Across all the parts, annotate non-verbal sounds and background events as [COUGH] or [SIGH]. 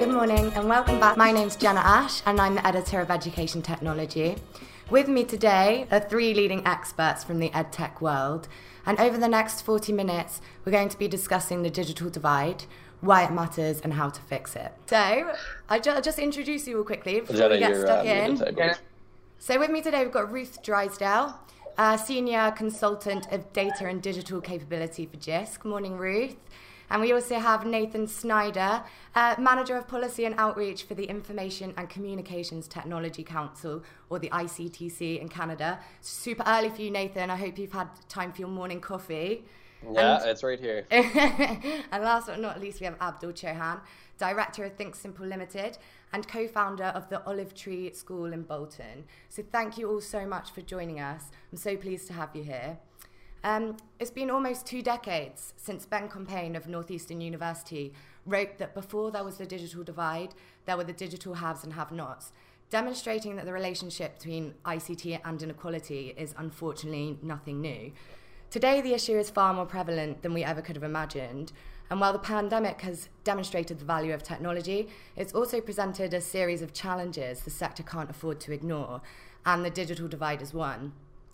Good morning and welcome back. My name's Jenna Ash and I'm the editor of Education Technology. With me today are three leading experts from the EdTech world. And over the next 40 minutes, we're going to be discussing the digital divide, why it matters, and how to fix it. So, I'll just introduce you all quickly before Jenna, we get stuck um, in. So with me today, we've got Ruth Drysdale, uh, Senior Consultant of Data and Digital Capability for JISC. Morning, Ruth. And we also have Nathan Snyder, uh, Manager of Policy and Outreach for the Information and Communications Technology Council, or the ICTC in Canada. Super early for you, Nathan. I hope you've had time for your morning coffee. Yeah, And- it's right here. [LAUGHS] and last but not least, we have Abdul Chohan, Director of Think Simple Limited and co founder of the Olive Tree School in Bolton. So, thank you all so much for joining us. I'm so pleased to have you here. Um, it's been almost two decades since Ben Compaine of Northeastern University wrote that before there was the digital divide, there were the digital haves and have nots, demonstrating that the relationship between ICT and inequality is unfortunately nothing new. Today, the issue is far more prevalent than we ever could have imagined. And while the pandemic has demonstrated the value of technology, it's also presented a series of challenges the sector can't afford to ignore, and the digital divide is one.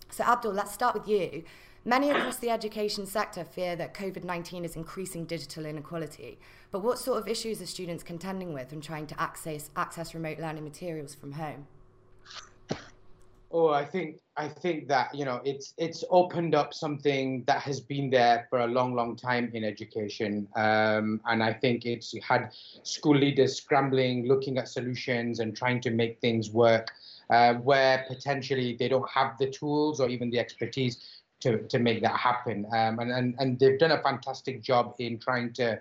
So, Abdul, let's start with you. Many across the education sector fear that COVID 19 is increasing digital inequality. But what sort of issues are students contending with when trying to access, access remote learning materials from home? Oh, I think I think that you know it's it's opened up something that has been there for a long, long time in education, um, and I think it's had school leaders scrambling, looking at solutions, and trying to make things work uh, where potentially they don't have the tools or even the expertise to to make that happen. Um, and and and they've done a fantastic job in trying to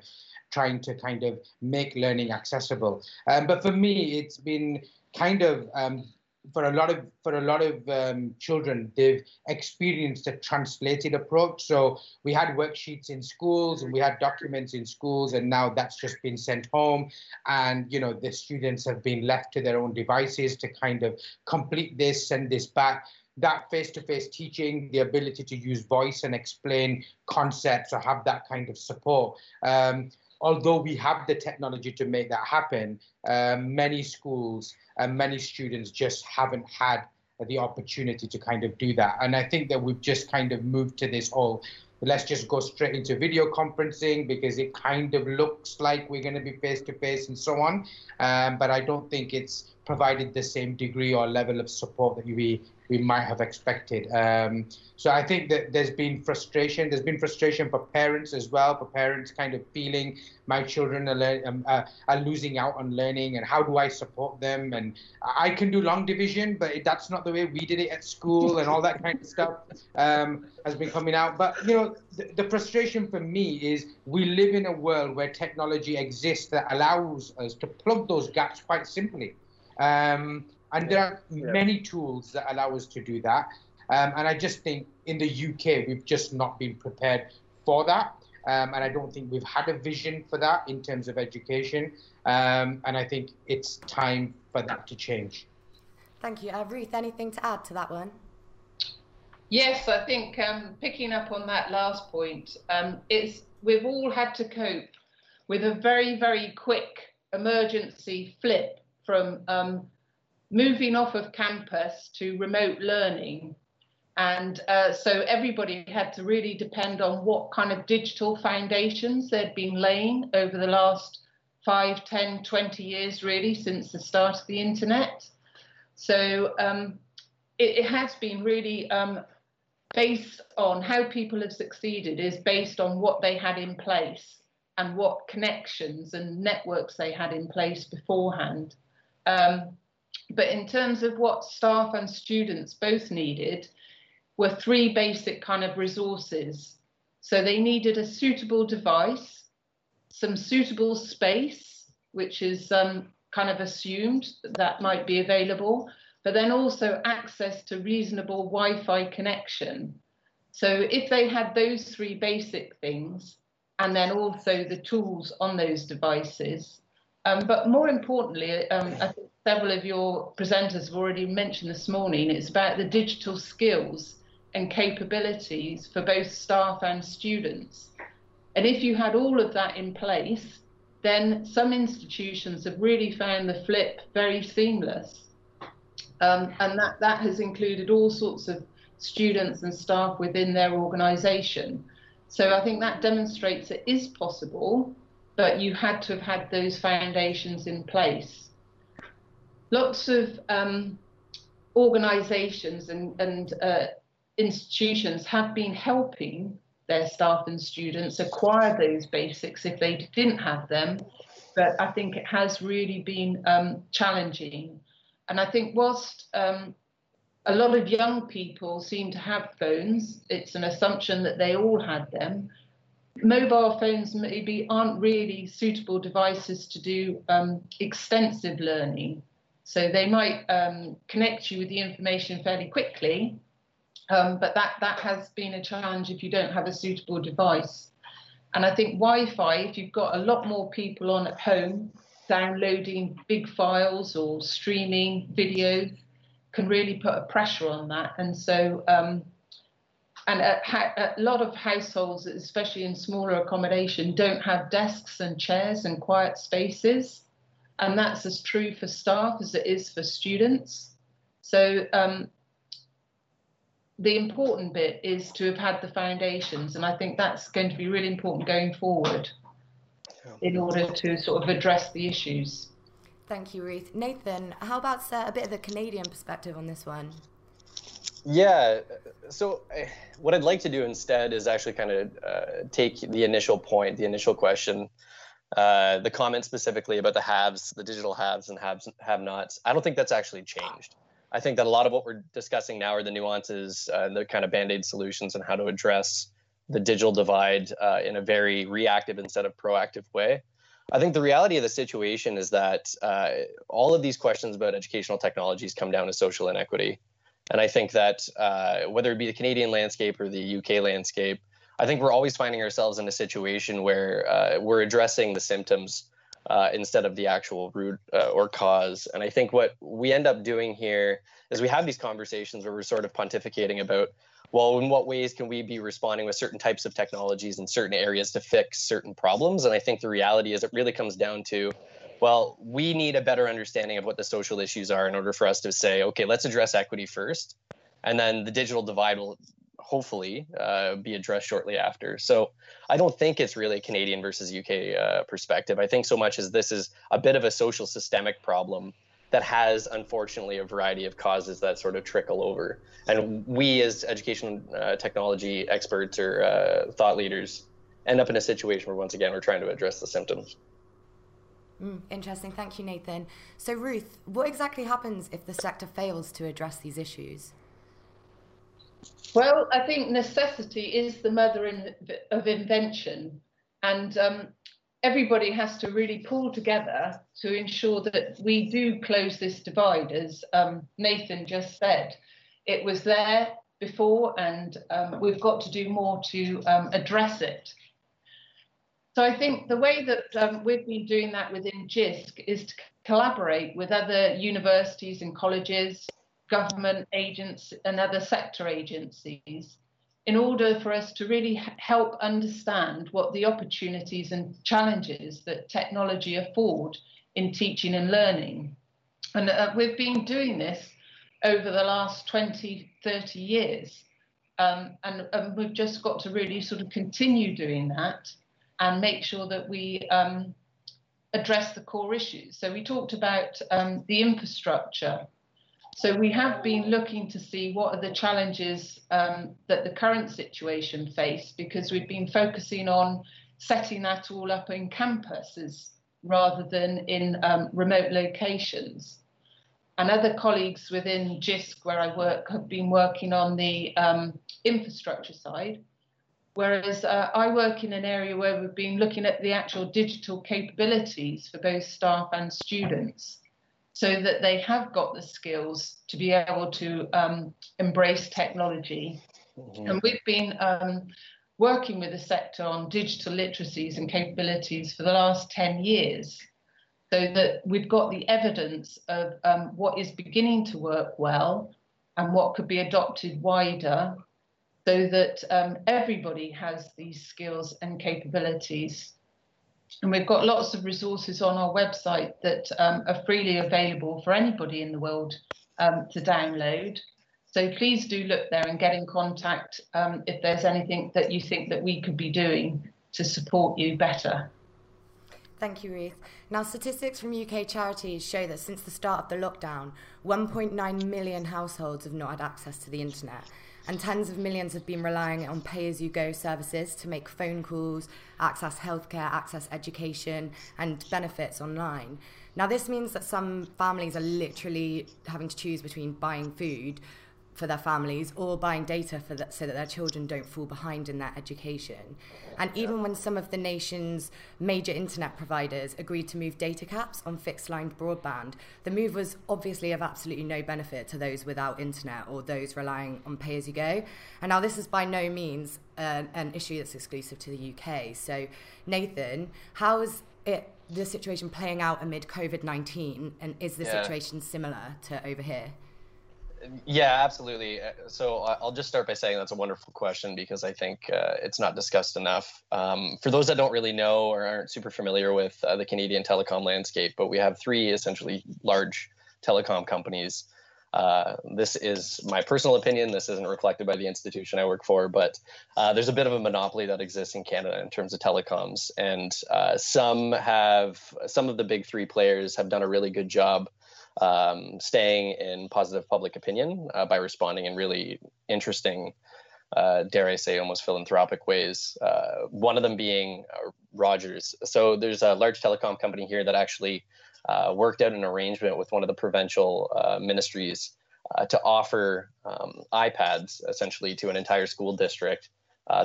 trying to kind of make learning accessible. Um, but for me, it's been kind of um, for a lot of for a lot of um, children, they've experienced a translated approach. So we had worksheets in schools and we had documents in schools, and now that's just been sent home. And you know the students have been left to their own devices to kind of complete this, send this back. That face-to-face teaching, the ability to use voice and explain concepts or have that kind of support. Um, although we have the technology to make that happen, um, many schools and many students just haven't had the opportunity to kind of do that. And I think that we've just kind of moved to this whole let's just go straight into video conferencing because it kind of looks like we're going to be face to face and so on. Um, but I don't think it's provided the same degree or level of support that we we might have expected. Um, so I think that there's been frustration. There's been frustration for parents as well. For parents kind of feeling my children are, um, uh, are losing out on learning, and how do I support them? And I can do long division, but that's not the way we did it at school, and all that kind of stuff um, has been coming out. But you know, the frustration for me is we live in a world where technology exists that allows us to plug those gaps quite simply. Um, and there are many tools that allow us to do that. Um, and I just think in the UK, we've just not been prepared for that. Um, and I don't think we've had a vision for that in terms of education. Um, and I think it's time for that to change. Thank you. Uh, Ruth, anything to add to that one? Yes, I think um, picking up on that last point, um, it's we've all had to cope with a very, very quick emergency flip from um, moving off of campus to remote learning. And uh, so everybody had to really depend on what kind of digital foundations they'd been laying over the last 5, 10, 20 years, really, since the start of the internet. So um, it, it, has been really um, based on how people have succeeded is based on what they had in place and what connections and networks they had in place beforehand. Um, but in terms of what staff and students both needed were three basic kind of resources. So they needed a suitable device, some suitable space, which is um, kind of assumed that, that might be available, but then also access to reasonable Wi-Fi connection. So if they had those three basic things, and then also the tools on those devices, um, but more importantly, um, I think several of your presenters have already mentioned this morning, it's about the digital skills and capabilities for both staff and students. And if you had all of that in place, then some institutions have really found the flip very seamless. Um, and that, that has included all sorts of students and staff within their organisation. So I think that demonstrates it is possible, but you had to have had those foundations in place. Lots of um, organisations and, and uh, institutions have been helping their staff and students acquire those basics if they didn't have them. But I think it has really been um, challenging. And I think whilst um, a lot of young people seem to have phones, it's an assumption that they all had them. Mobile phones maybe aren't really suitable devices to do um, extensive learning. So they might um, connect you with the information fairly quickly, um, but that, that has been a challenge if you don't have a suitable device. And I think Wi-Fi, if you've got a lot more people on at home downloading big files or streaming video, can really put a pressure on that. And so, um, and a, a, lot of households, especially in smaller accommodation, don't have desks and chairs and quiet spaces. And that's as true for staff as it is for students. So um, the important bit is to have had the foundations, and I think that's going to be really important going forward in order to sort of address the issues. Thank you, Ruth. Nathan, how about uh, a bit of the Canadian perspective on this one? Yeah, so uh, what I'd like to do instead is actually kind of uh, take the initial point, the initial question, uh, the comment specifically about the haves, the digital haves and haves have nots. I don't think that's actually changed. I think that a lot of what we're discussing now are the nuances uh, and the kind of band aid solutions and how to address the digital divide uh, in a very reactive instead of proactive way. I think the reality of the situation is that uh, all of these questions about educational technologies come down to social inequity. And I think that uh, whether it be the Canadian landscape or the UK landscape, I think we're always finding ourselves in a situation where uh, we're addressing the symptoms uh, instead of the actual root uh, or cause. And I think what we end up doing here is we have these conversations where we're sort of pontificating about, well, in what ways can we be responding with certain types of technologies in certain areas to fix certain problems? And I think the reality is it really comes down to, well, we need a better understanding of what the social issues are in order for us to say, okay, let's address equity first. And then the digital divide will hopefully uh, be addressed shortly after. So I don't think it's really a Canadian versus UK uh, perspective. I think so much as this is a bit of a social systemic problem that has unfortunately a variety of causes that sort of trickle over. And we as education uh, technology experts or uh, thought leaders end up in a situation where once again we're trying to address the symptoms. Mm, interesting. Thank you, Nathan. So, Ruth, what exactly happens if the sector fails to address these issues? Well, I think necessity is the mother in, of invention, and um, everybody has to really pull together to ensure that we do close this divide, as um, Nathan just said. It was there before, and um, we've got to do more to um, address it. So I think the way that um, we've been doing that within JISC is to collaborate with other universities and colleges, government agents and other sector agencies in order for us to really help understand what the opportunities and challenges that technology afford in teaching and learning. And uh, we've been doing this over the last 20, 30 years. Um, and, and, we've just got to really sort of continue doing that and make sure that we um, address the core issues. So we talked about um, the infrastructure so we have been looking to see what are the challenges um, that the current situation face because we've been focusing on setting that all up in campuses rather than in um, remote locations. And other colleagues within JISC, where I work, have been working on the um, infrastructure side, whereas uh, I work in an area where we've been looking at the actual digital capabilities for both staff and students so that they have got the skills to be able to um, embrace technology. Mm-hmm. And we've been um, working with the sector on digital literacies and capabilities for the last 10 years so that we've got the evidence of um, what is beginning to work well and what could be adopted wider so that um, everybody has these skills and capabilities and we've got lots of resources on our website that um, are freely available for anybody in the world um, to download. So please do look there and get in contact um, if there's anything that you think that we could be doing to support you better. Thank you, Ruth. Now, statistics from UK charities show that since the start of the lockdown, 1.9 million households have not had access to the internet, and tens of millions have been relying on pay as you go services to make phone calls, access healthcare, access education, and benefits online. Now, this means that some families are literally having to choose between buying food for their families or buying data for that, so that their children don't fall behind in their education. And even when some of the nation's major internet providers agreed to move data caps on fixed line broadband, the move was obviously of absolutely no benefit to those without internet or those relying on pay as you go. And now this is by no means an, an issue that's exclusive to the UK. So, Nathan, how is it the situation playing out amid COVID 19? And is the yeah. situation similar to over here? Yeah, absolutely. Uh, so I'll just start by saying that's a wonderful question because I think uh, it's not discussed enough. Um, for those that don't really know or aren't super familiar with uh, the Canadian telecom landscape, but we have three essentially large telecom companies. Uh, this is my personal opinion. This isn't reflected by the institution I work for, but uh, there's a bit of a monopoly that exists in Canada in terms of telecoms, and uh, some have some of the big three players have done a really good job um, staying in positive public opinion uh, by responding in really interesting, uh, dare I say, almost philanthropic ways. Uh, one of them being uh, Rogers. So there's a large telecom company here that actually uh, worked out an arrangement with one of the provincial uh, ministries to offer um, iPads essentially to an entire school district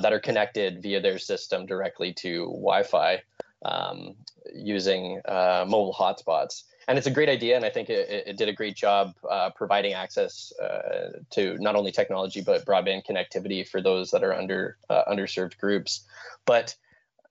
that are connected via their system directly to Wi-Fi um, using mobile hotspots and it's a great idea, and I think it, it did a great job uh, providing access uh, to not only technology but broadband connectivity for those that are under uh, underserved groups. But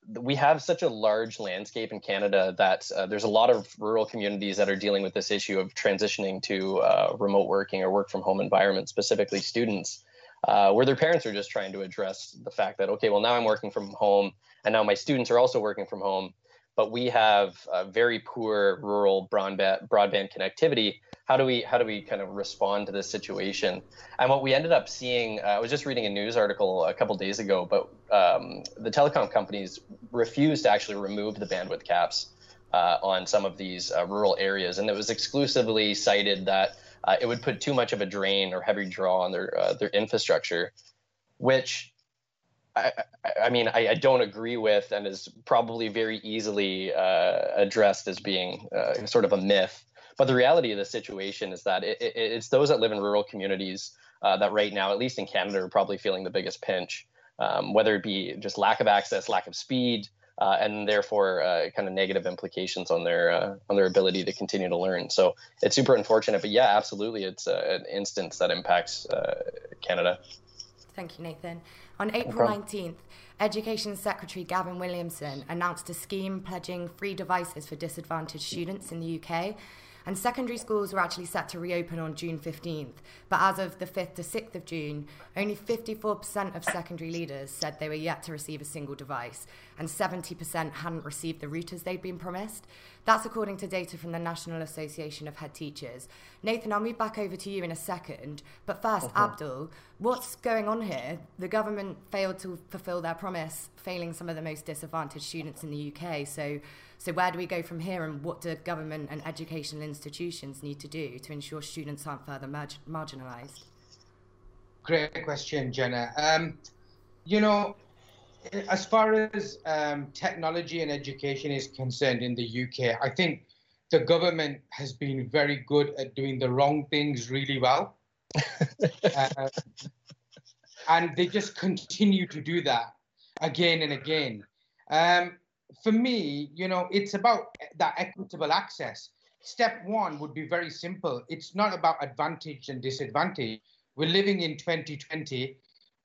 we have such a large landscape in Canada that uh, there's a lot of rural communities that are dealing with this issue of transitioning to uh, remote working or work from home environments, specifically students. Uh, where their parents are just trying to address the fact that okay well now i'm working from home and now my students are also working from home but we have very poor rural broadband broadband connectivity. How do we how do we kind of respond to this situation? And what we ended up seeing, uh, I was just reading a news article a couple days ago, but um, the telecom companies refused to actually remove the bandwidth caps uh, on some of these uh, rural areas, and it was exclusively cited that uh, it would put too much of a drain or heavy draw on their uh, their infrastructure, which I, I mean, I, I, don't agree with, and is probably very easily uh, addressed as being uh, sort of a myth. But the reality of the situation is that it, it, it's those that live in rural communities uh, that, right now, at least in Canada, are probably feeling the biggest pinch, um, whether it be just lack of access, lack of speed, uh, and therefore uh, kind of negative implications on their uh, on their ability to continue to learn. So it's super unfortunate, but yeah, absolutely, it's an instance that impacts Canada. Thank you, Nathan. On April no 19th, Education Secretary Gavin Williamson announced a scheme pledging free devices for disadvantaged students in the UK. And secondary schools were actually set to reopen on June 15th. But as of the 5th to 6th of June, only 54% of secondary leaders said they were yet to receive a single device, and 70% hadn't received the routers they'd been promised. That's according to data from the National Association of Head Teachers. Nathan, I'll move back over to you in a second. But 1st uh-huh. Abdul, what's going on here? The government failed to fulfill their promise, failing some of the most disadvantaged students in the UK. So, so where do we go from here, and what do government and educational institutions need to do to ensure students aren't further marginalised? Great question, Jenna. Um, you know, as far as um, technology and education is concerned in the UK, I think the government has been very good at doing the wrong things really well. uh, [LAUGHS] and they just continue to do that again and again. Um, for me, you know, it's about that equitable access. Step one would be very simple. It's not about advantage and disadvantage. We're living in 2020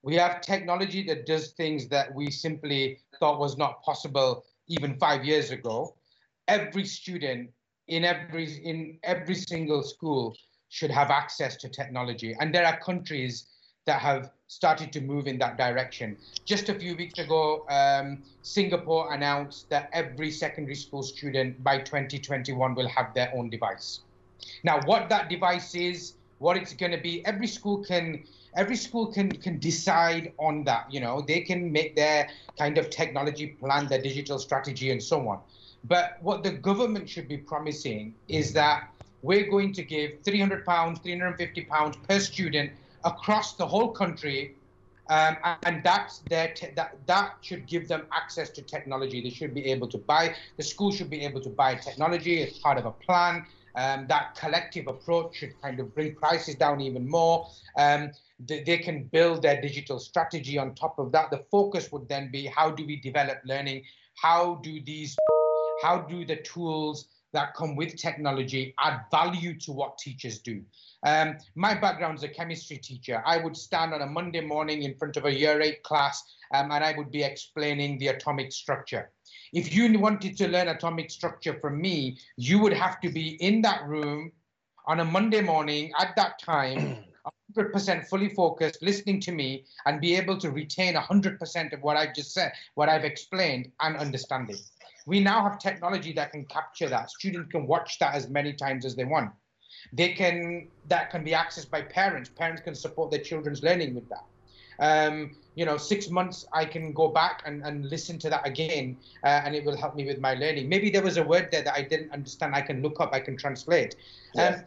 we have technology that does things that we simply thought was not possible even five years ago. Every student in every in every single school should have access to technology. And there are countries that have started to move in that direction. Just a few weeks ago, um, Singapore announced that every secondary school student by 2021 will have their own device. Now, what that device is, what it's going to be, every school can every school can can decide on that. You know, they can make their kind of technology plan, their digital strategy, and so on. But what the government should be promising is that we're going to give 300 pounds, 350 pounds per student across the whole country. Um, and that's their te- that that should give them access to technology. They should be able to buy. The school should be able to buy technology as part of a plan. Um, that collective approach should kind of bring prices down even more. Um, they, they, can build their digital strategy on top of that. The focus would then be how do we develop learning? How do these, how do the tools that come with technology add value to what teachers do? Um, my background is a chemistry teacher. I would stand on a Monday morning in front of a year eight class um, and I would be explaining the atomic structure. If you wanted to learn atomic structure from me, you would have to be in that room on a Monday morning at that time, [CLEARS THROAT] 100% fully focused, listening to me, and be able to retain 100% of what I've just said, what I've explained, and understanding. We now have technology that can capture that. Students can watch that as many times as they want. They can that can be accessed by parents. Parents can support their children's learning with that. Um, you know, six months I can go back and, and listen to that again, uh, and it will help me with my learning. Maybe there was a word there that I didn't understand. I can look up. I can translate. Um,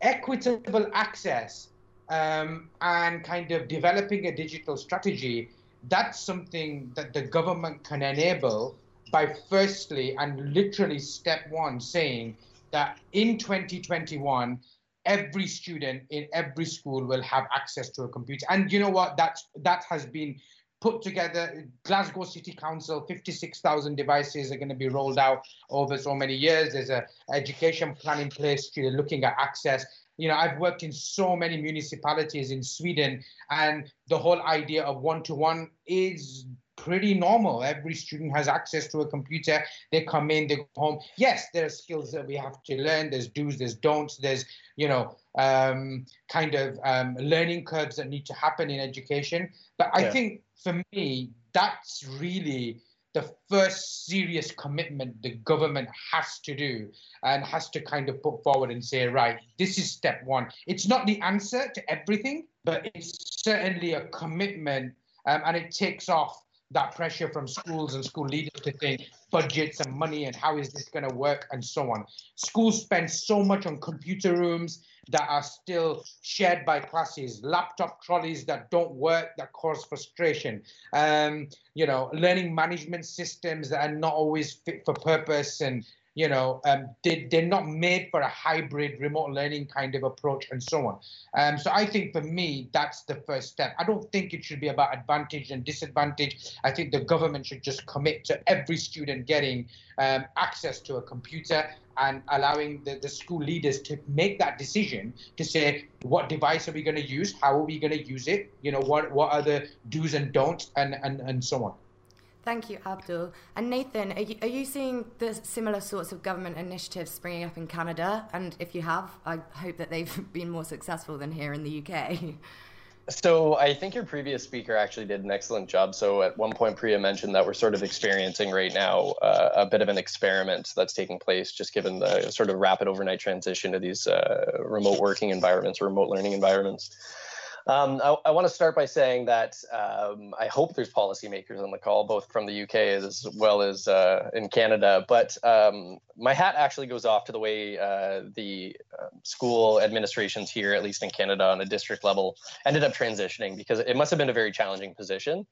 equitable access um, and kind of developing a digital strategy. That's something that the government can enable by firstly and literally step one saying that in 2021 every student in every school will have access to a computer. And you know what? That's that has been put together. Glasgow city council 56000 devices are going to be rolled out over so many years. There's a education plan in place looking at access. You know i've worked in so many municipalities in sweden and the whole idea of one-to-one is pretty normal. Every student has access to a computer. They come in, they go home. Yes, there are skills that we have to learn. There's do's, there's don'ts. There's you know um, kind of um, learning curves that need to happen in education. But I yeah. think for me, that's really the first serious commitment the government has to do and has to kind of put forward and say, right, this is step one. It's not the answer to everything, but it's certainly a commitment um, and it takes off that pressure from schools and school leaders to think budgets and money and how is this going to work and so on. Schools spend so much on computer rooms that are still shared by classes, laptop trolleys that don't work that cause frustration, um, you know, learning management systems that are not always fit for purpose and you know, um, they, they're not made for a hybrid remote learning kind of approach and so on. Um, so I think for me, that's the first step. I don't think it should be about advantage and disadvantage. I think the government should just commit to every student getting um, access to a computer and allowing the, the school leaders to make that decision to say what device are we going to use how are we going to use it you know what what are the do's and don'ts and and, and so on Thank you, Abdul. And Nathan, are you, are you seeing the similar sorts of government initiatives springing up in Canada? And if you have, I hope that they've [LAUGHS] been more successful than here in the UK. So I think your previous speaker actually did an excellent job. So at one point, Priya mentioned that we're sort of experiencing right now uh, a bit of an experiment that's taking place, just given the sort of rapid overnight transition to these uh, remote working environments, remote learning environments. Um, I, I want to start by saying that um, I hope there's policymakers on the call, both from the UK as well as uh, in Canada. But um, my hat actually goes off to the way uh, the uh, school administrations here, at least in Canada, on a district level, ended up transitioning because it must have been a very challenging position.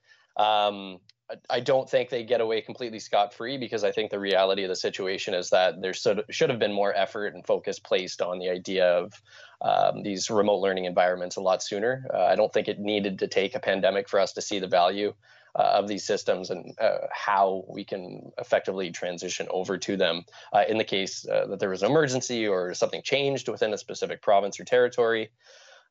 I don't think they get away completely scot free because I think the reality of the situation is that there should, should have been more effort and focus placed on the idea of um, these remote learning environments a lot sooner. Uh, I don't think it needed to take a pandemic for us to see the value uh, of these systems and uh, how we can effectively transition over to them uh, in the case uh, that there was an emergency or something changed within a specific province or territory.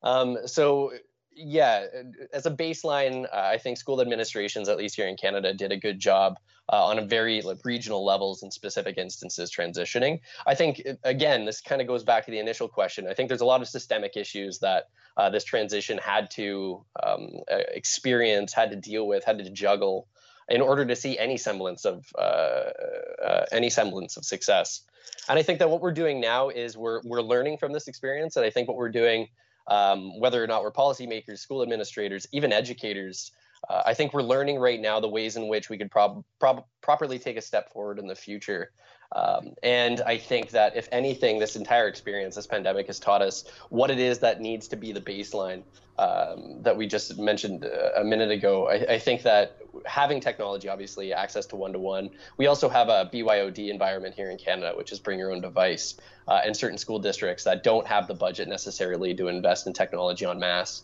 Um, so yeah, as a baseline, uh, I think school administrations, at least here in Canada, did a good job uh, on a very like, regional levels in specific instances transitioning. I think again, this kind of goes back to the initial question. I think there's a lot of systemic issues that uh, this transition had to um, experience, had to deal with, had to juggle in order to see any semblance of uh, uh, any semblance of success. And I think that what we're doing now is we're we're learning from this experience, and I think what we're doing um, whether or not we're policymakers, school administrators, even educators. Uh, I think we're learning right now the ways in which we could prob- prob- properly take a step forward in the future. Um, and I think that if anything, this entire experience, this pandemic has taught us what it is that needs to be the baseline um, that we just mentioned uh, a minute ago. I, I, think that having technology, obviously, access to one to one, we also have a BYOD environment here in Canada, which is bring your own device, uh, and certain school districts that don't have the budget necessarily to invest in technology en masse.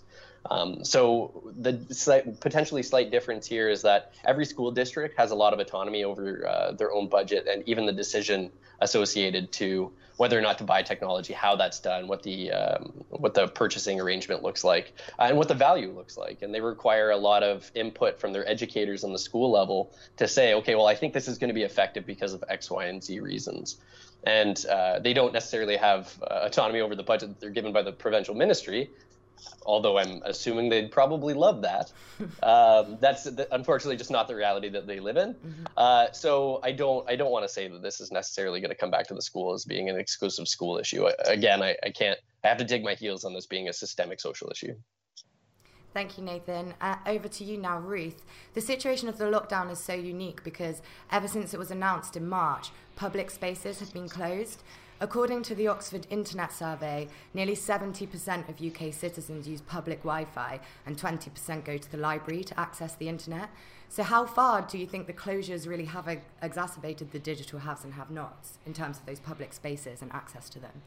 Um, so the slight, potentially slight difference here is that every school district has a lot of autonomy over uh, their own budget and even the decision associated to whether or not to buy technology, how that's done, what the um, what the purchasing arrangement looks like, and what the value looks like. And they require a lot of input from their educators on the school level to say, okay, well, I think this is going to be effective because of X, Y, and Z reasons. And uh, they don't necessarily have uh, autonomy over the budget that they're given by the provincial ministry although I'm assuming they'd probably love that. Um, that's unfortunately just not the reality that they live in. Mm-hmm. Uh, so I don't I don't want to say that this is necessarily going to come back to the school as being an exclusive school issue. Again, I, I can't. I have to dig my heels on this being a systemic social issue. Thank you, Nathan. Uh, over to you now, Ruth. The situation of the lockdown is so unique because ever since it was announced in March, public spaces have been closed. According to the Oxford Internet Survey, nearly 70% of UK citizens use public Wi Fi and 20% go to the library to access the internet. So, how far do you think the closures really have exacerbated the digital haves and have nots in terms of those public spaces and access to them?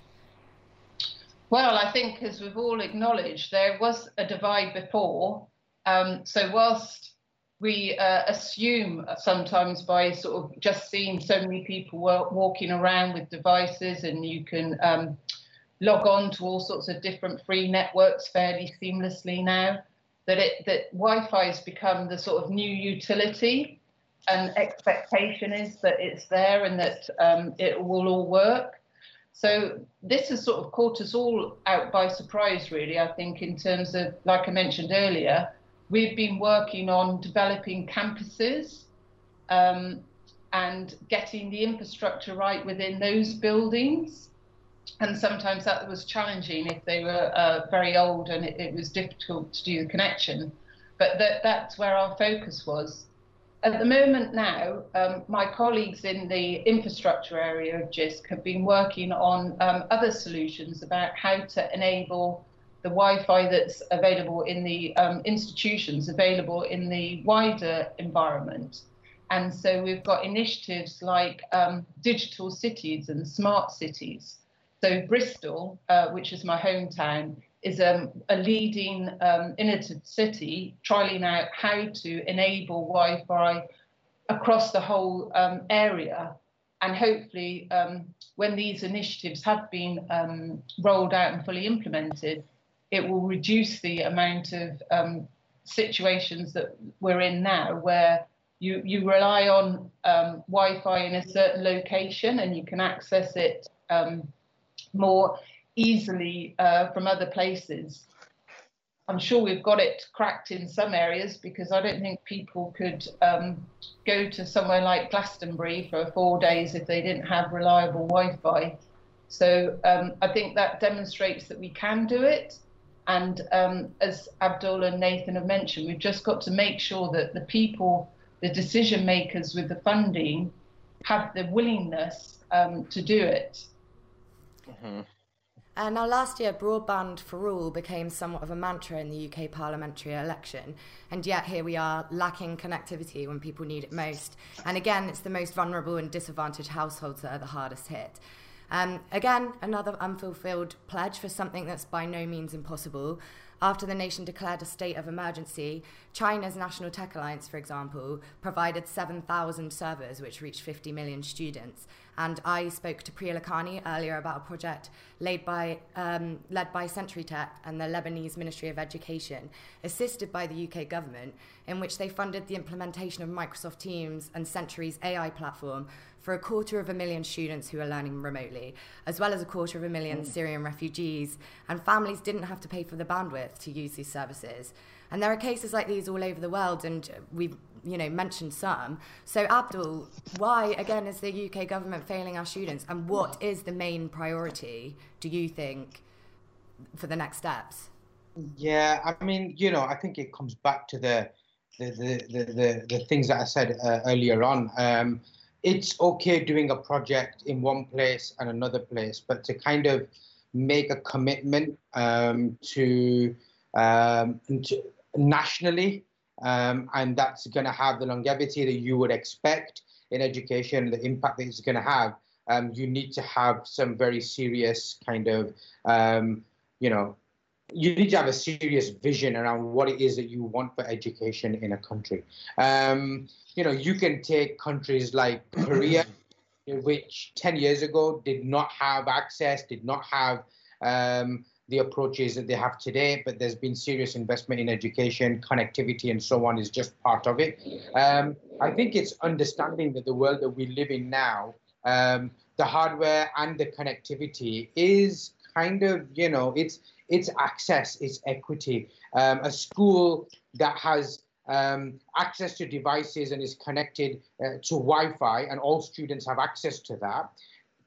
Well, I think, as we've all acknowledged, there was a divide before. Um, so, whilst we uh, assume sometimes by sort of just seeing so many people walking around with devices and you can um, log on to all sorts of different free networks fairly seamlessly now that it that wi-fi has become the sort of new utility and expectation is that it's there and that um, it will all work. So this has sort of caught us all out by surprise really i think in terms of like i mentioned earlier We've been working on developing campuses um, and getting the infrastructure right within those buildings. And sometimes that was challenging if they were uh, very old and it, it, was difficult to do the connection. But that, that's where our focus was. At the moment now, um, my colleagues in the infrastructure area of JISC have been working on um, other solutions about how to enable the Wi-Fi that's available in the um, institutions, available in the wider environment. And so we've got initiatives like um, digital cities and smart cities. So Bristol, uh, which is my hometown, is um, a leading um, innovative city trialing out how to enable Wi-Fi across the whole um, area. And hopefully, um, when these initiatives have been um, rolled out and fully implemented, it will reduce the amount of um, situations that we're in now where you, you rely on um, Wi-Fi in a certain location and you can access it um, more easily uh, from other places. I'm sure we've got it cracked in some areas because I don't think people could um, go to somewhere like Glastonbury for four days if they didn't have reliable Wi-Fi. So um, I think that demonstrates that we can do it. And um, as Abdullah and Nathan have mentioned, we've just got to make sure that the people, the decision makers with the funding, have the willingness um, to do it. Mm-hmm. Uh, now, last year, broadband for all became somewhat of a mantra in the UK parliamentary election, and yet here we are lacking connectivity when people need it most. And again, it's the most vulnerable and disadvantaged households that are the hardest hit. Um, again, another unfulfilled pledge for something that's by no means impossible. After the nation declared a state of emergency, China's National Tech Alliance, for example, provided 7,000 servers, which reached 50 million students. And I spoke to Priya Lakhani earlier about a project led by, um, led by CenturyTech and the Lebanese Ministry of Education, assisted by the UK government, in which they funded the implementation of Microsoft Teams and Century's AI platform for a quarter of a million students who are learning remotely, as well as a quarter of a million mm. Syrian refugees. And families didn't have to pay for the bandwidth to use these services. And there are cases like these all over the world, and we've you know mentioned some. So Abdul, why again is the UK government failing our students, and what is the main priority? Do you think for the next steps? Yeah, I mean, you know, I think it comes back to the the the the, the things that I said uh, earlier on. Um, it's okay doing a project in one place and another place, but to kind of make a commitment um, to, um, to nationally, um, and that's going to have the longevity that you would expect in education, the impact that it's going to have. Um, you need to have some very serious kind of, um, you know, you need to have a serious vision around what it is that you want for education in a country. Um, you know, you can take countries like [CLEARS THROAT] Korea, which 10 years ago did not have access, did not have um, the approaches that they have today, but there's been serious investment in education, connectivity, and so on is just part of it. Um, I think it's understanding that the world that we live in now, um, the hardware and the connectivity is kind of, you know, it's it's access, it's equity. Um, a school that has um, access to devices and is connected uh, to Wi-Fi, and all students have access to that,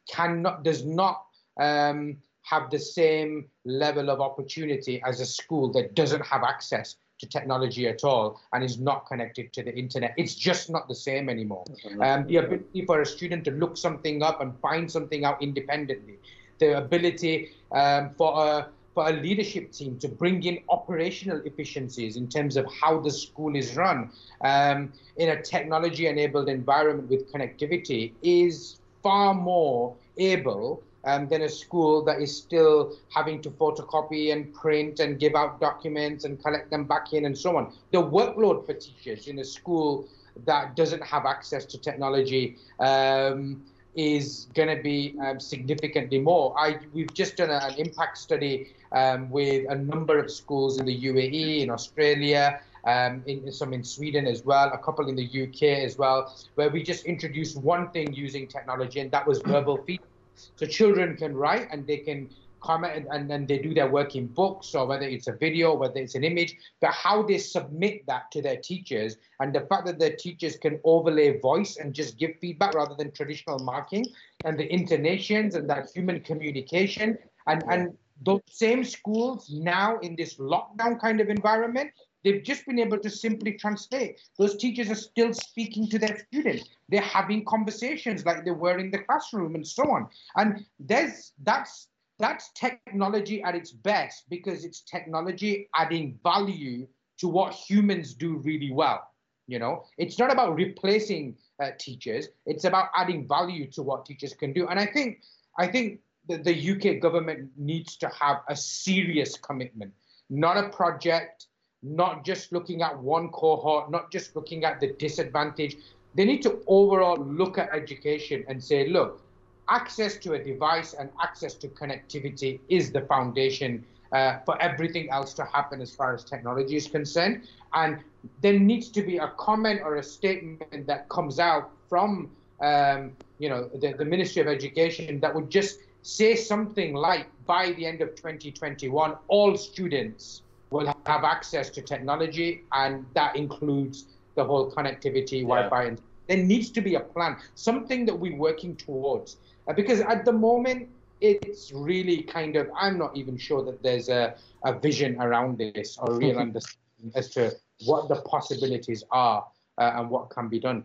cannot does not um, have the same level of opportunity as a school that doesn't have access to technology at all and is not connected to the internet. It's just not the same anymore. Um, the ability for a student to look something up and find something out independently, the ability um, for a for a leadership team to bring in operational efficiencies in terms of how the school is run um, in a technology enabled environment with connectivity is far more able um, than a school that is still having to photocopy and print and give out documents and collect them back in and so on. The workload for teachers in a school that doesn't have access to technology um, is going to be um, significantly more. I, we've just done a, an impact study um, with a number of schools in the UAE, in Australia, um, in, some in Sweden as well, a couple in the UK as well, where we just introduced one thing using technology, and that was verbal feedback. So children can write and they can comment and, and then they do their work in books or whether it's a video, whether it's an image, but how they submit that to their teachers and the fact that their teachers can overlay voice and just give feedback rather than traditional marking and the intonations and that human communication and, and those same schools now in this lockdown kind of environment They've just been able to simply translate. Those teachers are still speaking to their students. They're having conversations like they were in the classroom and so on. And there's that's that's technology at its best because it's technology adding value to what humans do really well. You know, it's not about replacing uh, teachers. It's about adding value to what teachers can do. And I think I think the, the UK government needs to have a serious commitment, not a project, not just looking at one cohort, not just looking at the disadvantage. They need to overall look at education and say, look, access to a device and access to connectivity is the foundation uh, for everything else to happen as far as technology is concerned. And there needs to be a comment or a statement that comes out from, um, you know, the, the Ministry of Education that would just say something like, by the end of 2021, all students will have access to technology, and that includes the whole connectivity, yeah. Wi-Fi, and there needs to be a plan, something that we're working towards. Because at the moment, it's really kind of I'm not even sure that there's a, a vision around this or real [LAUGHS] understanding as to what the possibilities are uh, and what can be done.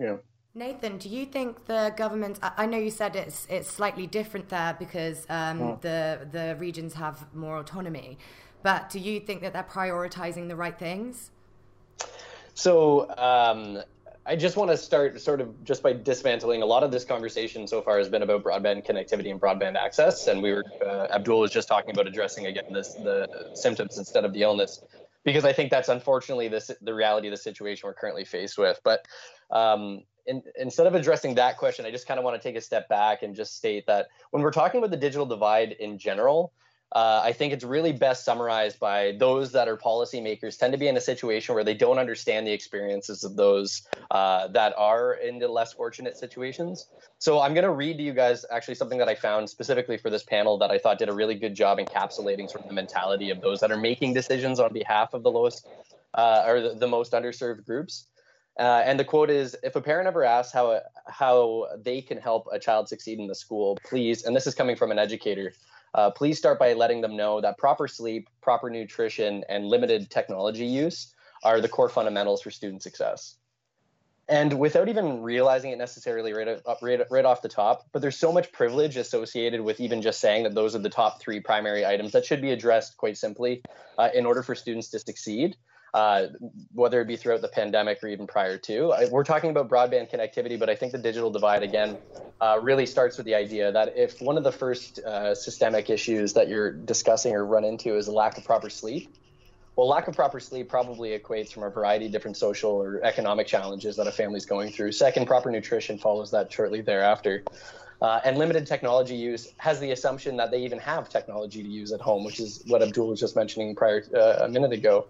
Yeah. Nathan, do you think the government? I know you said it's it's slightly different there because um, yeah. the the regions have more autonomy. But do you think that they're prioritizing the right things? So um, I just want to start sort of just by dismantling a lot of this conversation so far has been about broadband connectivity and broadband access, and we were uh, Abdul was just talking about addressing again this the symptoms instead of the illness, because I think that's unfortunately this the reality of the situation we're currently faced with. But um, in, instead of addressing that question, I just kind of want to take a step back and just state that when we're talking about the digital divide in general, uh, I think it's really best summarized by those that are policymakers tend to be in a situation where they don't understand the experiences of those uh, that are in the less fortunate situations. So I'm going to read to you guys actually something that I found specifically for this panel that I thought did a really good job encapsulating sort of the mentality of those that are making decisions on behalf of the lowest uh, or the, the, most underserved groups. Uh, and the quote is if a parent ever asks how how they can help a child succeed in the school please and this is coming from an educator uh, please start by letting them know that proper sleep, proper nutrition, and limited technology use are the core fundamentals for student success. And without even realizing it necessarily right, up, right, right off the top, but there's so much privilege associated with even just saying that those are the top three primary items that should be addressed quite simply uh, in order for students to succeed uh, whether it be throughout the pandemic or even prior to. We're talking about broadband connectivity, but I think the digital divide again uh, really starts with the idea that if one of the first uh, systemic issues that you're discussing or run into is a lack of proper sleep, well, lack of proper sleep probably equates from a variety of different social or economic challenges that a family's going through. Second, proper nutrition follows that shortly thereafter. Uh, and limited technology use has the assumption that they even have technology to use at home, which is what Abdul was just mentioning prior uh, a minute ago.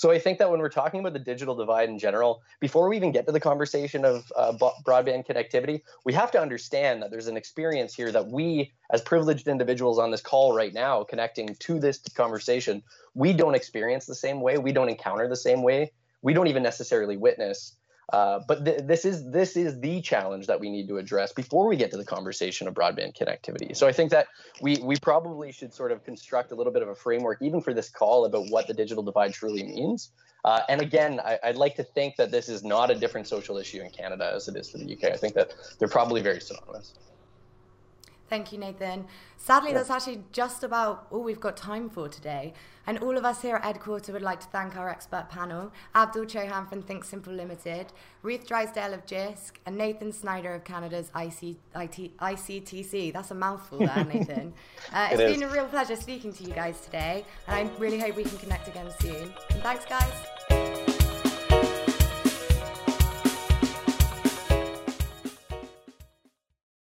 So I think that when we're talking about the digital divide in general, before we even get to the conversation of uh, broadband connectivity, we have to understand that there's an experience here that we, as privileged individuals on this call right now, connecting to this conversation, we don't experience the same way. We don't encounter the same way. We don't even necessarily witness. Uh, but th- this is this is the challenge that we need to address before we get to the conversation of broadband connectivity. So I think that we we probably should sort of construct a little bit of a framework, even for this call, about what the digital divide truly means. Uh, and again, I, would like to think that this is not a different social issue in Canada as it is for the UK. I think that they're probably very synonymous. Thank you, Nathan. Sadly, that's actually just about all we've got time for today. And all of us here at Edquarter would like to thank our expert panel Abdul Chohan from Think Simple Limited, Ruth Drysdale of JISC, and Nathan Snyder of Canada's IC, IT, ICTC. That's a mouthful there, [LAUGHS] Nathan. Uh, it's it been a real pleasure speaking to you guys today, and I really hope we can connect again soon. And thanks, guys.